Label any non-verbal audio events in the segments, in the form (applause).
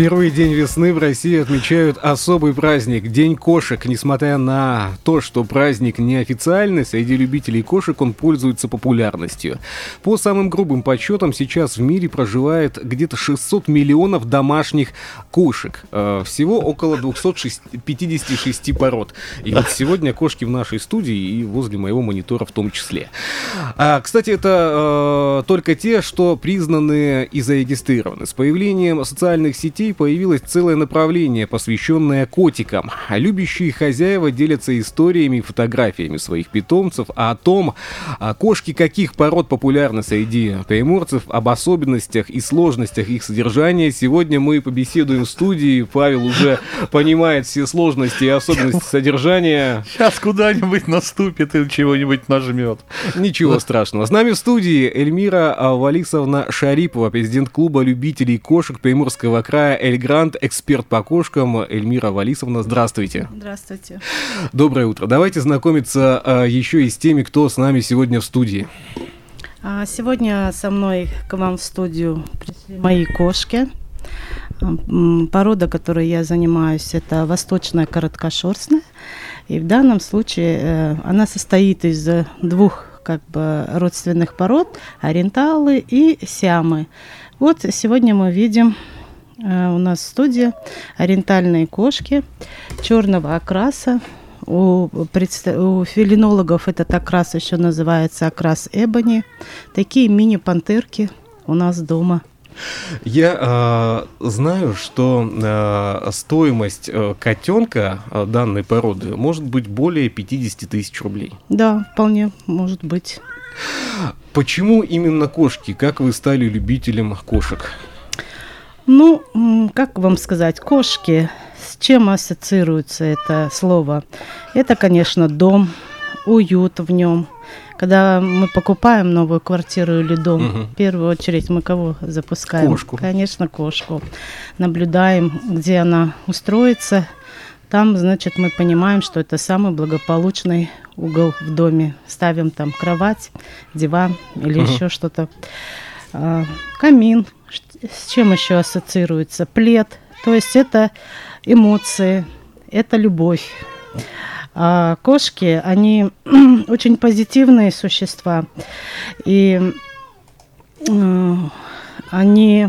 Первый день весны в России отмечают особый праздник – День кошек. Несмотря на то, что праздник неофициальный, среди любителей кошек он пользуется популярностью. По самым грубым подсчетам, сейчас в мире проживает где-то 600 миллионов домашних кошек. Э, всего около 256 пород. И вот сегодня кошки в нашей студии и возле моего монитора в том числе. А, кстати, это э, только те, что признаны и зарегистрированы. С появлением социальных сетей сетей появилось целое направление, посвященное котикам. Любящие хозяева делятся историями и фотографиями своих питомцев, а о том, а кошки каких пород популярны среди приморцев, об особенностях и сложностях их содержания. Сегодня мы побеседуем в студии. Павел уже понимает все сложности и особенности содержания. Сейчас куда-нибудь наступит и чего-нибудь нажмет. Ничего страшного. С нами в студии Эльмира Валисовна Шарипова, президент клуба любителей кошек Приморского края Эль Грант, эксперт по кошкам Эльмира Валисовна. Здравствуйте. Здравствуйте. Доброе утро. Давайте знакомиться а, еще и с теми, кто с нами сегодня в студии. А, сегодня со мной к вам в студию пришли мои кошки. Порода, которой я занимаюсь, это восточная короткошерстная. И в данном случае э, она состоит из двух как бы родственных пород, ориенталы и сиамы. Вот сегодня мы видим у нас студия ориентальные кошки черного окраса. У, предста- у филинологов этот окрас еще называется окрас эбони. Такие мини-пантерки у нас дома. Я э, знаю, что э, стоимость э, котенка э, данной породы может быть более 50 тысяч рублей. Да, вполне может быть. Почему именно кошки? Как вы стали любителем кошек? Ну, как вам сказать, кошки, с чем ассоциируется это слово? Это, конечно, дом, уют в нем. Когда мы покупаем новую квартиру или дом, угу. в первую очередь мы кого запускаем? Кошку. Конечно, кошку. Наблюдаем, где она устроится. Там, значит, мы понимаем, что это самый благополучный угол в доме. Ставим там кровать, диван или угу. еще что-то. А, камин, с чем еще ассоциируется? Плед. То есть это эмоции, это любовь. А кошки, они (clears throat) очень позитивные существа. И э, они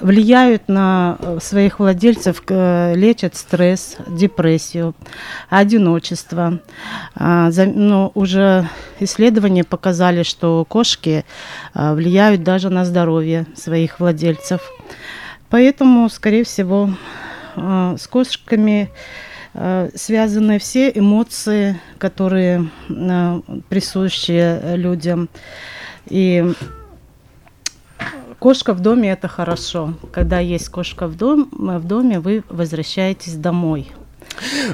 влияют на э, своих владельцев, лечат стресс, депрессию, одиночество. А, но уже исследования показали, что кошки а, влияют даже на здоровье своих владельцев. Поэтому, скорее всего, с кошками связаны все эмоции, которые присущи людям. И Кошка в доме это хорошо. Когда есть кошка в, дом, в доме, вы возвращаетесь домой.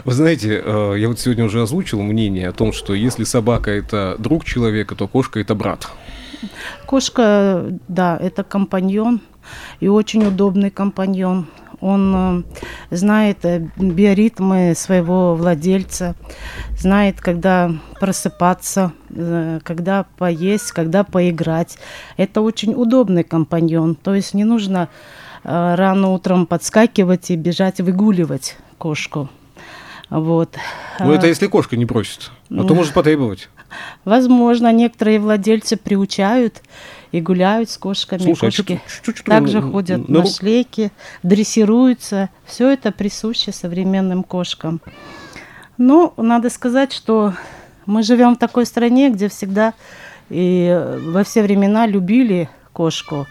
Вы знаете, э, я вот сегодня уже озвучил мнение о том, что если собака это друг человека, то кошка это брат. Кошка, да, это компаньон и очень удобный компаньон. Он э, знает э, биоритмы своего владельца, знает, когда просыпаться, э, когда поесть, когда поиграть. Это очень удобный компаньон. То есть не нужно рано утром подскакивать и бежать выгуливать кошку. Вот. Ну, это если кошка не просит, а то может потребовать. (laughs) Возможно, некоторые владельцы приучают и гуляют с кошками. Слушай, Кошки а что, что, также ну, ходят ну, на шлейки, дрессируются. Все это присуще современным кошкам. Ну, надо сказать, что мы живем в такой стране, где всегда и во все времена любили кошку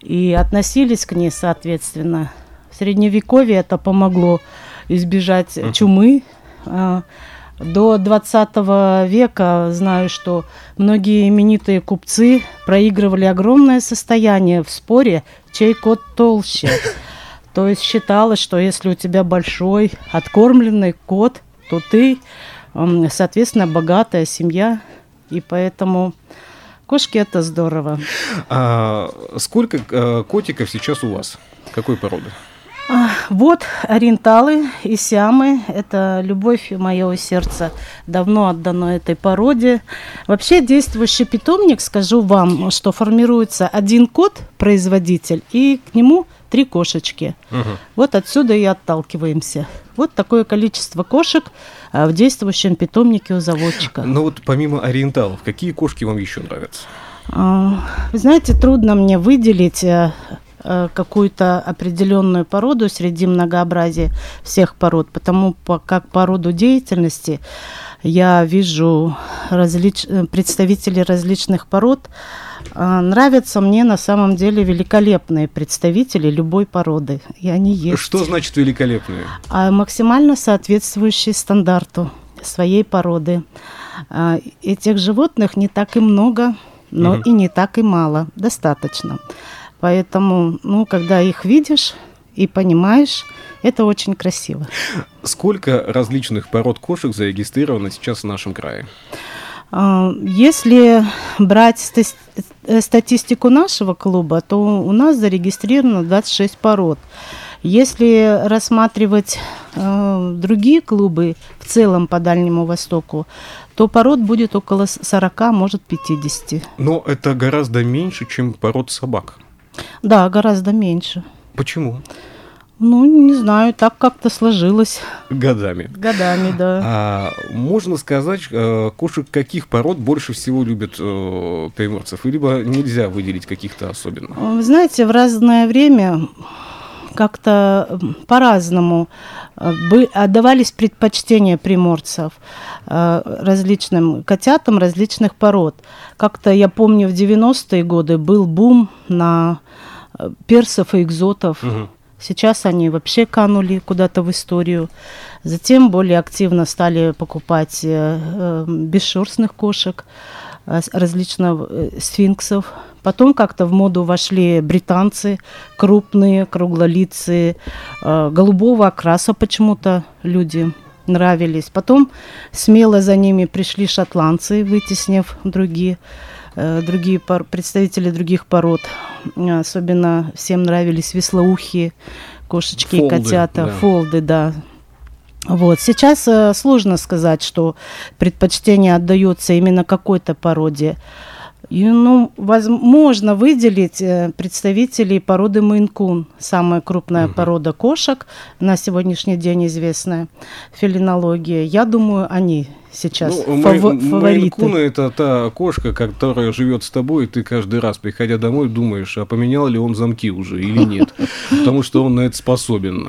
и относились к ней соответственно. В Средневековье это помогло избежать uh-huh. чумы. До 20 века знаю, что многие именитые купцы проигрывали огромное состояние в споре, чей кот толще. (laughs) То есть считалось, что если у тебя большой откормленный кот, то ты, соответственно, богатая семья. И поэтому кошки это здорово. А сколько э, котиков сейчас у вас? Какой породы? Вот ориенталы и сиамы. Это любовь моего сердца. Давно отдано этой породе. Вообще действующий питомник, скажу вам, что формируется один кот, производитель, и к нему три кошечки. Вот отсюда и отталкиваемся. Вот такое количество кошек а, в действующем питомнике у заводчика. Ну вот помимо ориенталов, какие кошки вам еще нравятся? А, Вы знаете, трудно мне выделить э, какую-то определенную породу среди многообразия всех пород, потому по- как по роду деятельности я вижу различ... э, представителей различных пород. А, Нравятся мне на самом деле великолепные представители любой породы, и они есть Что значит великолепные? а максимально соответствующие стандарту своей породы. А, Этих животных не так и много, но Мгм. и не так и мало, достаточно. Поэтому, ну, когда их видишь и понимаешь, это очень красиво. Сколько различных пород кошек зарегистрировано сейчас в нашем крае? А, Если брать э, статистику нашего клуба, то у нас зарегистрировано 26 пород. Если рассматривать э, другие клубы в целом по Дальнему Востоку, то пород будет около с- 40, может 50. Но это гораздо меньше, чем пород собак. Да, гораздо меньше. Почему? Ну, не знаю, так как-то сложилось Годами. годами, да. А можно сказать, э, кошек каких пород больше всего любят э, приморцев? И Либо нельзя выделить каких-то особенно? Вы знаете, в разное время как-то по-разному э, отдавались предпочтения приморцев э, различным котятам различных пород. Как-то, я помню, в 90-е годы был бум на э, персов и экзотов. Сейчас они вообще канули куда-то в историю. Затем более активно стали покупать бесшерстных кошек, различных сфинксов. Потом как-то в моду вошли британцы, крупные, круглолицые, э, голубого окраса почему-то люди нравились. Потом смело за ними пришли шотландцы, вытеснив другие, э, другие пор- представители других пород. Особенно всем нравились веслоухие кошечки Фолды, и котята, да. фолды, да. Вот. Сейчас э, сложно сказать, что предпочтение отдается именно какой-то породе. И, ну, возможно выделить э, представителей породы Мейн-кун, самая крупная порода кошек, на сегодняшний день известная фелинология. Я думаю, они сейчас Ну, Мэй- фавориты. Мейн-кун это та кошка, которая живет с тобой, и ты каждый раз, приходя домой, думаешь, а поменял ли он замки уже или нет. (laughs) Потому что он на это способен.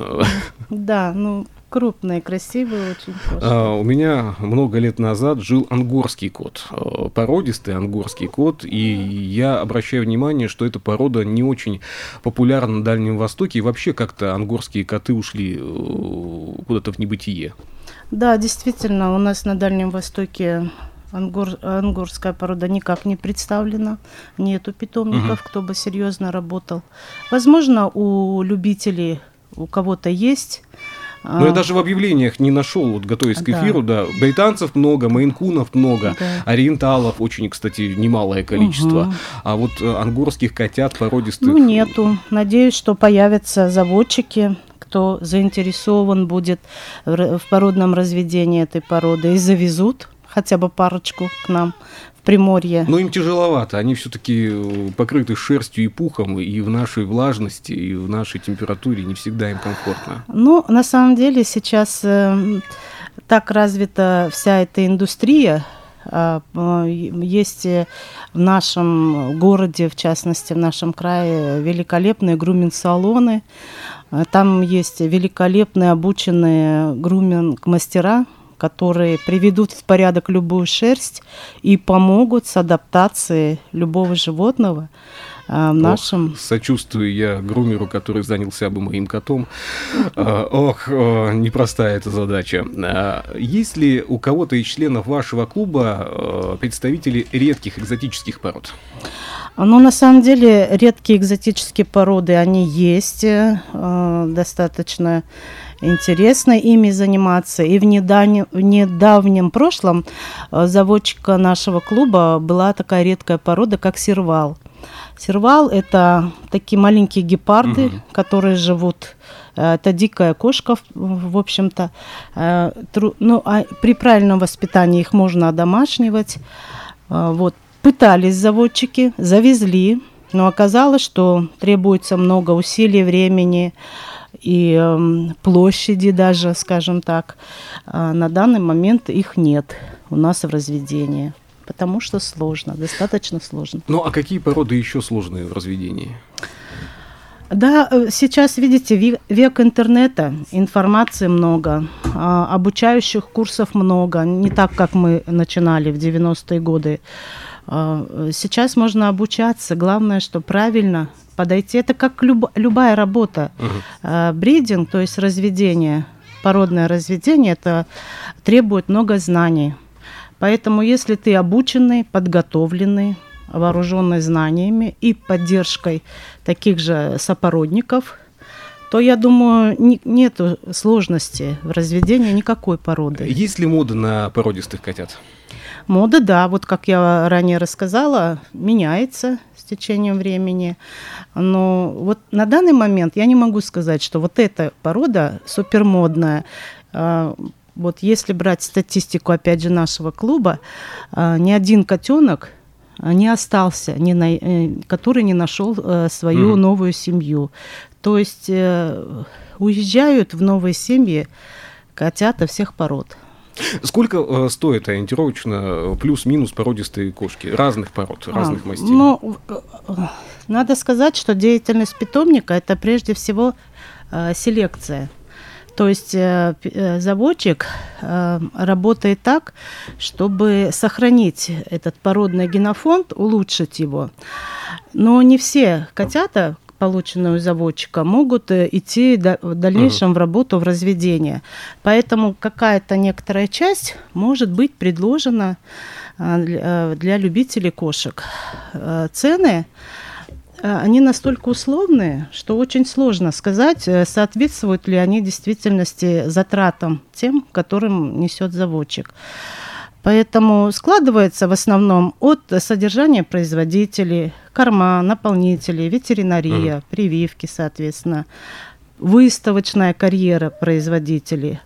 Да, ну, крупные, красивые очень кошки. А, У меня много лет назад жил ангорский кот, э, породистый ангорский кот, и я обращаю внимание, что эта порода не очень популярна на Дальнем Востоке, и вообще как-то ангорские коты ушли э, куда-то в небытие. Да, действительно, у нас на Дальнем Востоке ангор, ангорская порода никак не представлена. Нету питомников, кто бы серьезно работал. Возможно, у любителей у кого-то есть. Но я А, даже в объявлениях не нашел, вот готовясь к эфиру, да, британцев много, мейнкунов много, ориенталов очень, кстати, немалое количество, а вот э, ангорских котят породистых... Ну, нету. Надеюсь, что появятся заводчики, кто заинтересован будет в породном разведении этой породы и завезут хотя бы парочку к нам Приморье. Но им тяжеловато, они все-таки покрыты шерстью и пухом, и в нашей влажности, и в нашей температуре не всегда им комфортно. Ну, на самом деле сейчас э, так развита вся эта индустрия. А, э, Есть э, в нашем городе, в частности, в нашем крае, великолепные груминг-салоны. А Там есть великолепные обученные груминг-мастера, которые приведут в порядок любую шерсть и помогут с адаптацией любого животного в нашем... Ох, сочувствую я грумеру, который занялся бы моим котом. А, ох, непростая эта задача. Есть ли у кого-то из членов вашего клуба представители редких экзотических пород? Ну, на самом деле, редкие экзотические породы, они есть э, достаточно интересно ими заниматься. И в недавнем, в недавнем прошлом э, заводчика нашего клуба была такая редкая порода, как сервал. Сервал – это такие маленькие гепарды, угу. которые живут э, это дикая кошка, в общем-то. Э, ну, а при правильном воспитании их можно одомашнивать. Вот. Пытались заводчики, завезли, но оказалось, что требуется много усилий, времени, и э, площади даже, скажем так. А на данный момент их нет у нас в разведении, потому что сложно, достаточно сложно. Ну а какие породы еще сложные в разведении? Да, э, сейчас, видите, век интернета, информации много, а, обучающих курсов много, не так, как мы начинали в 90-е годы. А, сейчас можно обучаться, главное, что правильно подойти. Это как люб, любая работа. Угу. Бридинг, то есть разведение, породное разведение, это требует много знаний. Поэтому если ты обученный, подготовленный, вооруженный знаниями и поддержкой таких же сопородников, то я думаю, не, нет сложности в разведении никакой породы. Есть ли мода на породистых котят? Мода, да, вот как я ранее рассказала, меняется с течением времени. Но вот на данный момент я не могу сказать, что вот эта порода супермодная. А, вот если брать статистику, опять же, нашего клуба, а, ни один котенок не остался, не на, э, который не нашел э, свою mm. новую семью. То есть э, уезжают в новые семьи котята всех пород. Сколько э, стоит ориентировочно э, плюс-минус породистые кошки разных пород, а, разных мастей? Ну, надо сказать, что деятельность питомника это прежде всего э, селекция. То есть э, заводчик э, работает так, чтобы сохранить этот породный генофонд, улучшить его. Но не все котята, полученную заводчика, могут э, идти в дальнейшем в работу в разведение. Поэтому какая-то некоторая часть может быть предложена а, э, для любителей кошек. Э, цены они настолько условные, что очень сложно сказать, соответствуют ли они действительности затратам тем, которым несет заводчик. Поэтому складывается в основном от содержания производителей, корма, наполнителей, ветеринария, угу. прививки, соответственно, выставочная карьера производителей.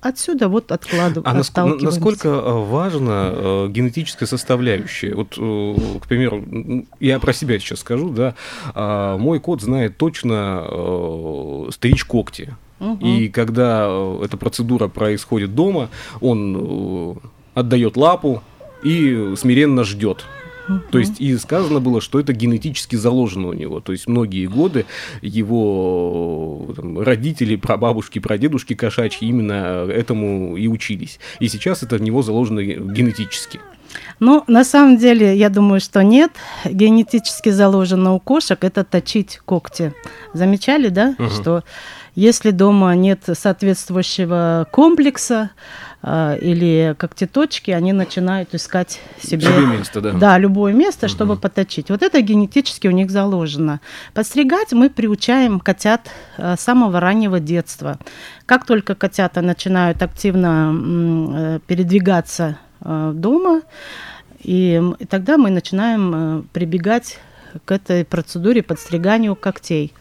Отсюда вот откладываем. А наск- насколько э, важна э, генетическая составляющая? Вот, э, к примеру, я про себя сейчас скажу, да, э, мой кот знает точно э, стричь когти. Угу. И когда э, эта процедура происходит дома, он э, отдает лапу и смиренно ждет. То есть и сказано было, что это генетически заложено у него. То есть многие годы его там, родители, прабабушки, прадедушки кошачьи именно этому и учились. И сейчас это в него заложено генетически. Ну, на самом деле, я думаю, что нет. Генетически заложено у кошек это точить когти. Замечали, да, угу. что если дома нет соответствующего комплекса, или когтеточки, они начинают искать себе, себе место, да. Да, любое место, угу. чтобы поточить. Вот это генетически у них заложено. Подстригать мы приучаем котят э, с самого раннего детства. Как только котята начинают активно э, передвигаться э, дома, и, тогда мы начинаем э, прибегать к этой процедуре подстриганию когтей.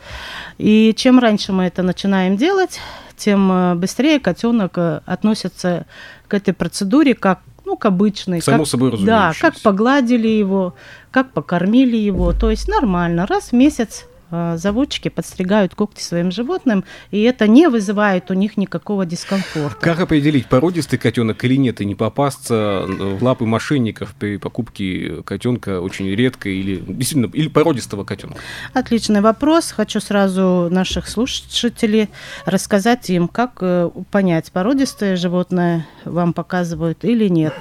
И чем раньше мы это начинаем делать, тем э, быстрее котенок э, относится к этой процедуре как ну, к обычной. Само как, собой Да, как погладили его, как покормили его. То есть нормально. Раз в месяц заводчики подстригают когти своим животным, и это не вызывает у них никакого дискомфорта. Как определить, породистый котенок или нет, и не попасться в лапы мошенников при покупке котенка очень редко или действительно или породистого котенка? Отличный вопрос. Хочу сразу наших слушателей рассказать им, как э, понять, породистое животное вам показывают или нет.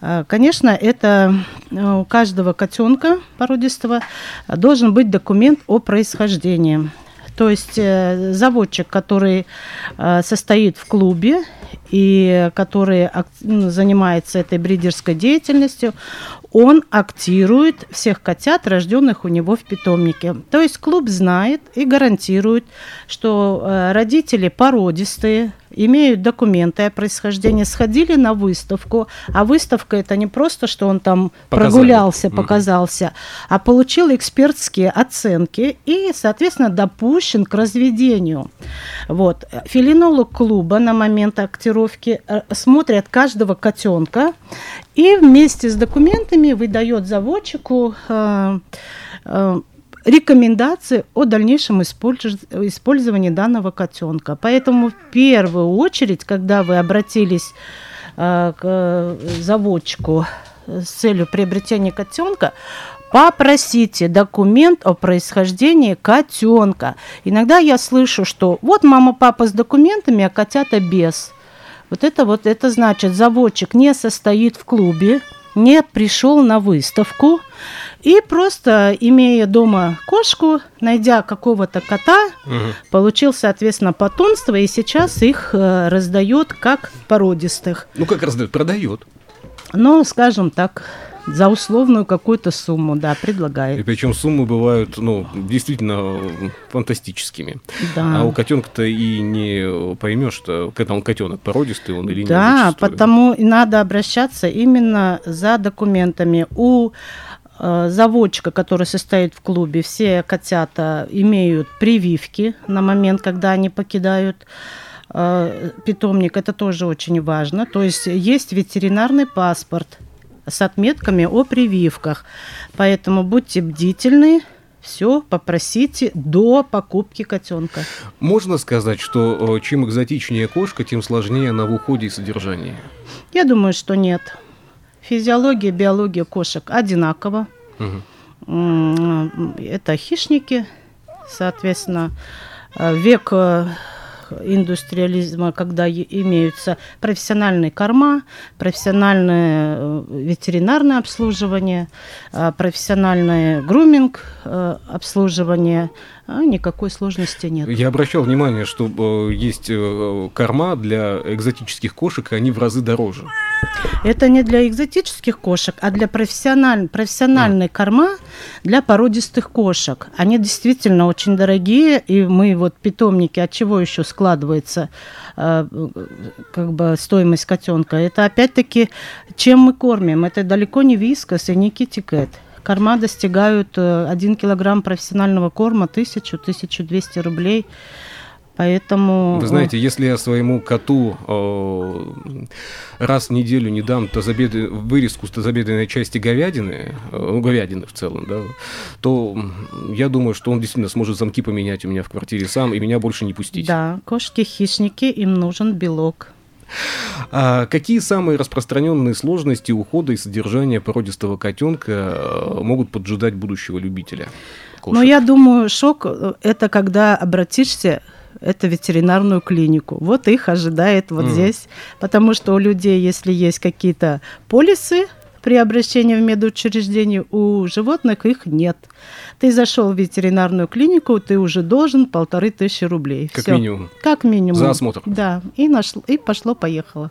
Э, конечно, это э, у каждого котенка породистого должен быть документ о происхождении. То есть э, заводчик, который э, состоит в клубе и который ну, занимается этой бридерской деятельностью, он актирует всех котят, рожденных у него в питомнике. То есть клуб знает и гарантирует, что э, родители породистые, имеют документы о происхождении, сходили на выставку, а выставка это не просто, что он там Показали. прогулялся, показался, mm-hmm. а получил экспертские оценки и, соответственно, допущен к разведению. Вот. Филинолог клуба на момент актировки э, смотрят каждого котенка и вместе с документами выдает заводчику э, э, рекомендации о дальнейшем использовании данного котенка. Поэтому в первую очередь, когда вы обратились к заводчику с целью приобретения котенка, попросите документ о происхождении котенка. Иногда я слышу, что вот мама, папа с документами, а котята без. Вот это вот, это значит, заводчик не состоит в клубе, не пришел на выставку и просто, имея дома кошку, найдя какого-то кота, угу. получил, соответственно, потомство и сейчас их э, раздает как породистых. Ну, как раздает? Продает. Ну, скажем так, за условную какую-то сумму, да, предлагает. И причем суммы бывают, ну, действительно фантастическими. Да. А у котенка-то и не поймешь, что когда он котенок породистый, он или нет. Да, потому надо обращаться именно за документами. У э, заводчика, который состоит в клубе, все котята имеют прививки на момент, когда они покидают э, питомник. Это тоже очень важно. То есть есть ветеринарный паспорт с отметками о прививках. Поэтому будьте бдительны, все попросите до покупки котенка. Можно сказать, что э, чем экзотичнее кошка, тем сложнее она в уходе и содержании? Я думаю, что нет. Физиология, биология кошек одинакова. Угу. Это хищники, соответственно, э, век э, индустриализма, когда имеются профессиональные корма, профессиональное э, ветеринарное обслуживание, э, профессиональное груминг э, обслуживание, а никакой сложности нет. Я обращал внимание, что э, есть э, корма для экзотических кошек, и они в разы дороже. Это не для экзотических кошек, а для профессиональ... профессиональной а. корма для породистых кошек. Они действительно очень дорогие, и мы вот питомники, от чего еще складывается э, как бы стоимость котенка? Это опять-таки, чем мы кормим? Это далеко не вискас и не китикет корма достигают 1 э, килограмм профессионального корма 1000-1200 рублей. Поэтому... Вы знаете, если я своему коту э, раз в неделю не дам тазобеды, вырезку с тазобедренной части говядины, э, ну, говядины в целом, да, то я думаю, что он действительно сможет замки поменять у меня в квартире сам и меня больше не пустить. Да, кошки-хищники, им нужен белок. А какие самые распространенные сложности ухода и содержания породистого котенка э, могут поджидать будущего любителя? Кошек? Ну, я думаю, шок э, – это когда обратишься это ветеринарную клинику. Вот их ожидает вот mm. здесь, потому что у людей, если есть какие-то полисы при обращении в медучреждение, у животных их нет. Ты зашел в ветеринарную клинику, ты уже должен полторы тысячи рублей. Как Всё. минимум. Как минимум. За осмотр. Да. И, нашло, и пошло-поехало.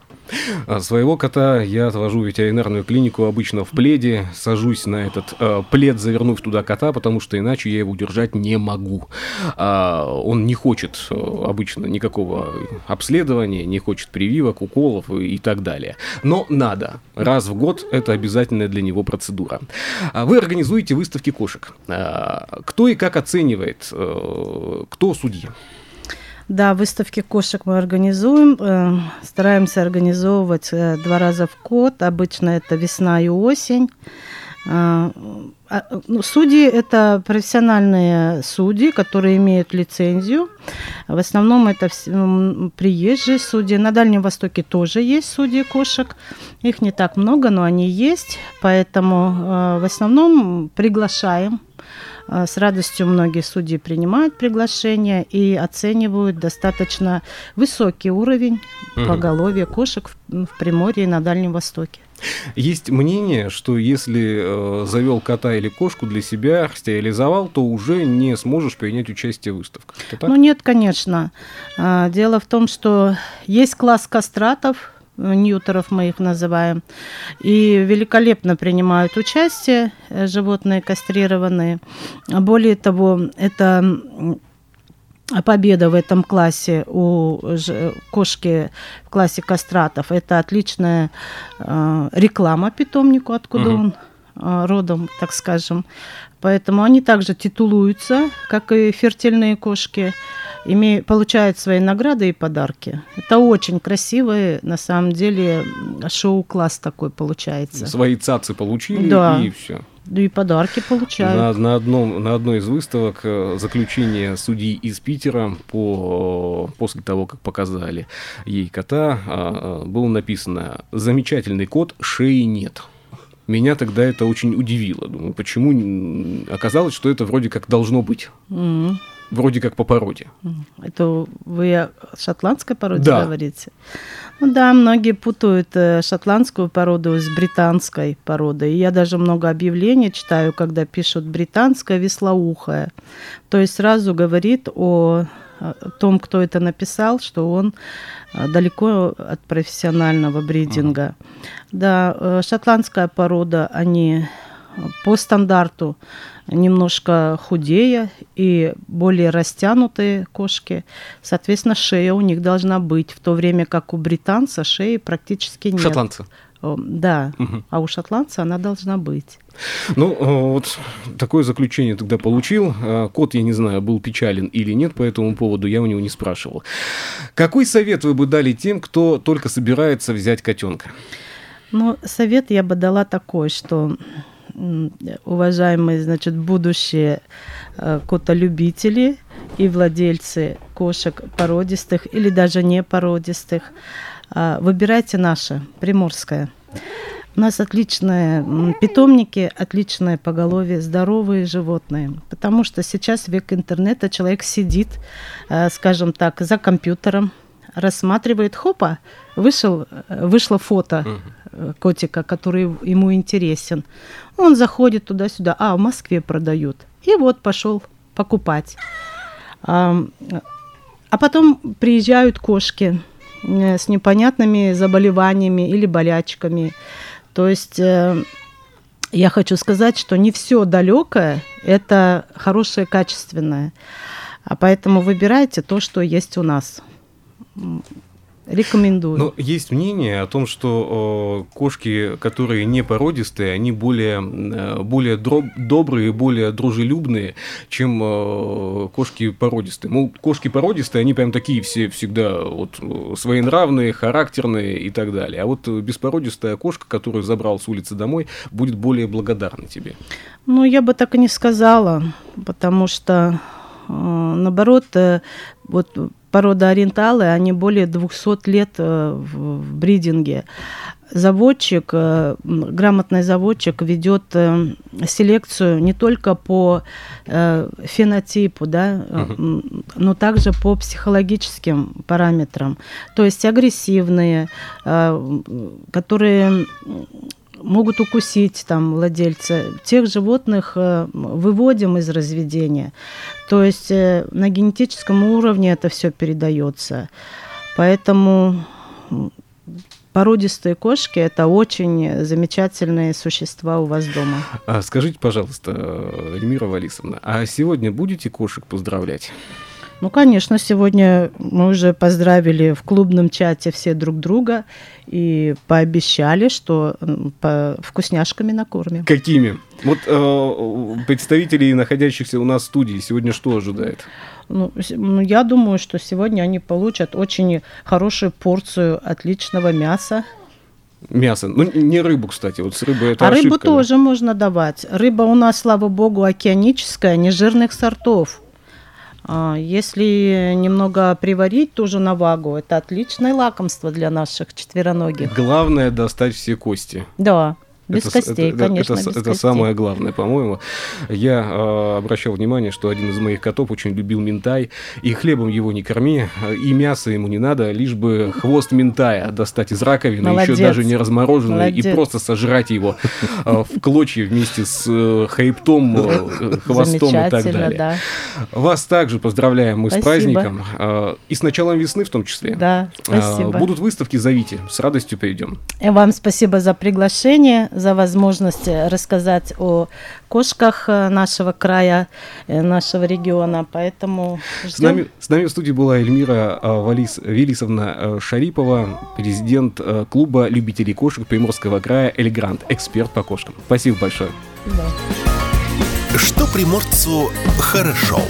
А своего кота я отвожу в ветеринарную клинику обычно в пледе, сажусь на этот э, плед, завернув туда кота, потому что иначе я его удержать не могу. А, он не хочет э, обычно никакого обследования, не хочет прививок, уколов и, и так далее. Но надо. Раз в год это обязательная для него процедура. А вы организуете выставки кошек. А, кто и как оценивает, э, кто судья? Да, выставки кошек мы организуем. Э, стараемся организовывать э, два раза в год. Обычно это весна и осень. А, а, ну, судьи – это профессиональные судьи, которые имеют лицензию. В основном это приезжие судьи. На Дальнем Востоке тоже есть судьи кошек. Их не так много, но они есть. Поэтому а, в основном приглашаем с радостью многие судьи принимают приглашение и оценивают достаточно высокий уровень угу. поголовья кошек в, в Приморье и на Дальнем Востоке. Есть мнение, что если э, завел кота или кошку для себя, стерилизовал, то уже не сможешь принять участие в выставках. Ну нет, конечно. А, дело в том, что есть класс кастратов, э, ньютеров мы их называем, и великолепно принимают участие э, животные кастрированные. Более того, это победа в этом классе у кошки в классе кастратов. Это отличная э, реклама питомнику, откуда угу. он э, родом, так скажем. Поэтому они также титулуются, как и фертильные кошки, имеют, получают свои награды и подарки. Это очень красивый, на самом деле, шоу-класс такой получается. Свои цацы получили да. и все. Да и подарки получают. На, на, одном, на одной из выставок э, заключение судьи из Питера по, после того, как показали ей кота, а, а, было написано «Замечательный кот, шеи нет». Меня тогда это очень удивило. Думаю, почему оказалось, что это вроде как должно быть. Mm-hmm. Вроде как по породе. Это вы о шотландской породе да. говорите? Ну да, многие путают э, шотландскую породу с британской породой. Я даже много объявлений читаю, когда пишут британская веслоухая. То есть сразу говорит о том, кто это написал, что он э, далеко от профессионального бридинга. Uh-huh. Да, э, шотландская порода, они по стандарту немножко худее и более растянутые кошки. Соответственно, шея у них должна быть, в то время как у британца шеи практически нет. Шотландца. Да, угу. а у шотландца она должна быть. Ну, вот такое заключение тогда получил. А, кот, я не знаю, был печален или нет по этому поводу, я у него не спрашивал. Какой совет вы бы дали тем, кто только собирается взять котенка? Ну, совет я бы дала такой, что уважаемые, значит, будущие э, котолюбители и владельцы кошек породистых или даже не породистых, э, выбирайте наше, приморское. У нас отличные питомники, отличное поголовье, здоровые животные. Потому что сейчас век интернета, человек сидит, э, скажем так, за компьютером, рассматривает, хопа, вышел, вышло фото котика, который ему интересен. Он заходит туда-сюда, а в Москве продают. И вот пошел покупать. А, а потом приезжают кошки э, с непонятными заболеваниями или болячками. То есть э, я хочу сказать, что не все далекое это хорошее, качественное. А поэтому выбирайте то, что есть у нас. Рекомендую. Но есть мнение о том, что э, кошки, которые не породистые, они более, э, более дроб, добрые, более дружелюбные, чем э, кошки породистые. Мол, кошки породистые, они прям такие все всегда вот, своенравные, характерные и так далее. А вот беспородистая кошка, которую забрал с улицы домой, будет более благодарна тебе. Ну, я бы так и не сказала, потому что, э, наоборот, э, вот порода ориенталы, они более 200 лет э, в бридинге. Заводчик, э, грамотный заводчик ведет э, селекцию не только по фенотипу, да, uh-huh. но также по психологическим параметрам. То есть агрессивные, которые могут укусить там владельца. Тех животных э, выводим из разведения. То есть э, на генетическом уровне это все передается. Поэтому породистые кошки – это очень замечательные существа у вас дома. А скажите, пожалуйста, Эльмира Валисовна, а сегодня будете кошек поздравлять? Ну, конечно, сегодня мы уже поздравили в клубном чате все друг друга и пообещали, что по вкусняшками накормим. Какими? Вот э, представителей, находящихся у нас в студии, сегодня что ожидает? Ну, ну, я думаю, что сегодня они получат очень хорошую порцию отличного мяса мясо. Ну, не рыбу, кстати. Вот с рыбой это а рыбу ошибка, да. тоже можно давать. Рыба у нас, слава богу, океаническая, нежирных сортов. А, Если немного приварить тоже на вагу, это отличное лакомство для наших четвероногих. Главное достать все кости. Да, без Это с- костей, это- конечно, это, без это костей. самое главное, по-моему. Я э, обращал внимание, что один из моих котов очень любил минтай, и хлебом его не корми, э, и мясо ему не надо, лишь бы хвост минтая достать из раковины, еще Молодец. даже не размороженный, и Молодец. просто сожрать его э, в клочья вместе с э, хребтом, э, хвостом и так далее. да. Вас также поздравляем мы с Спасибо. праздником, э, и с началом весны в том числе. Да, Э, спасибо. Будут выставки, зовите, с радостью придем. И вам спасибо за приглашение, за возможность рассказать о кошках э, нашего края, э, нашего региона. Поэтому С ждем. нами, с нами в студии была Эльмира э, Валис, Велисовна Шарипова, президент клуба любителей кошек Приморского края «Элегрант», эксперт по кошкам. Спасибо большое. Да. Что приморцу хорошо.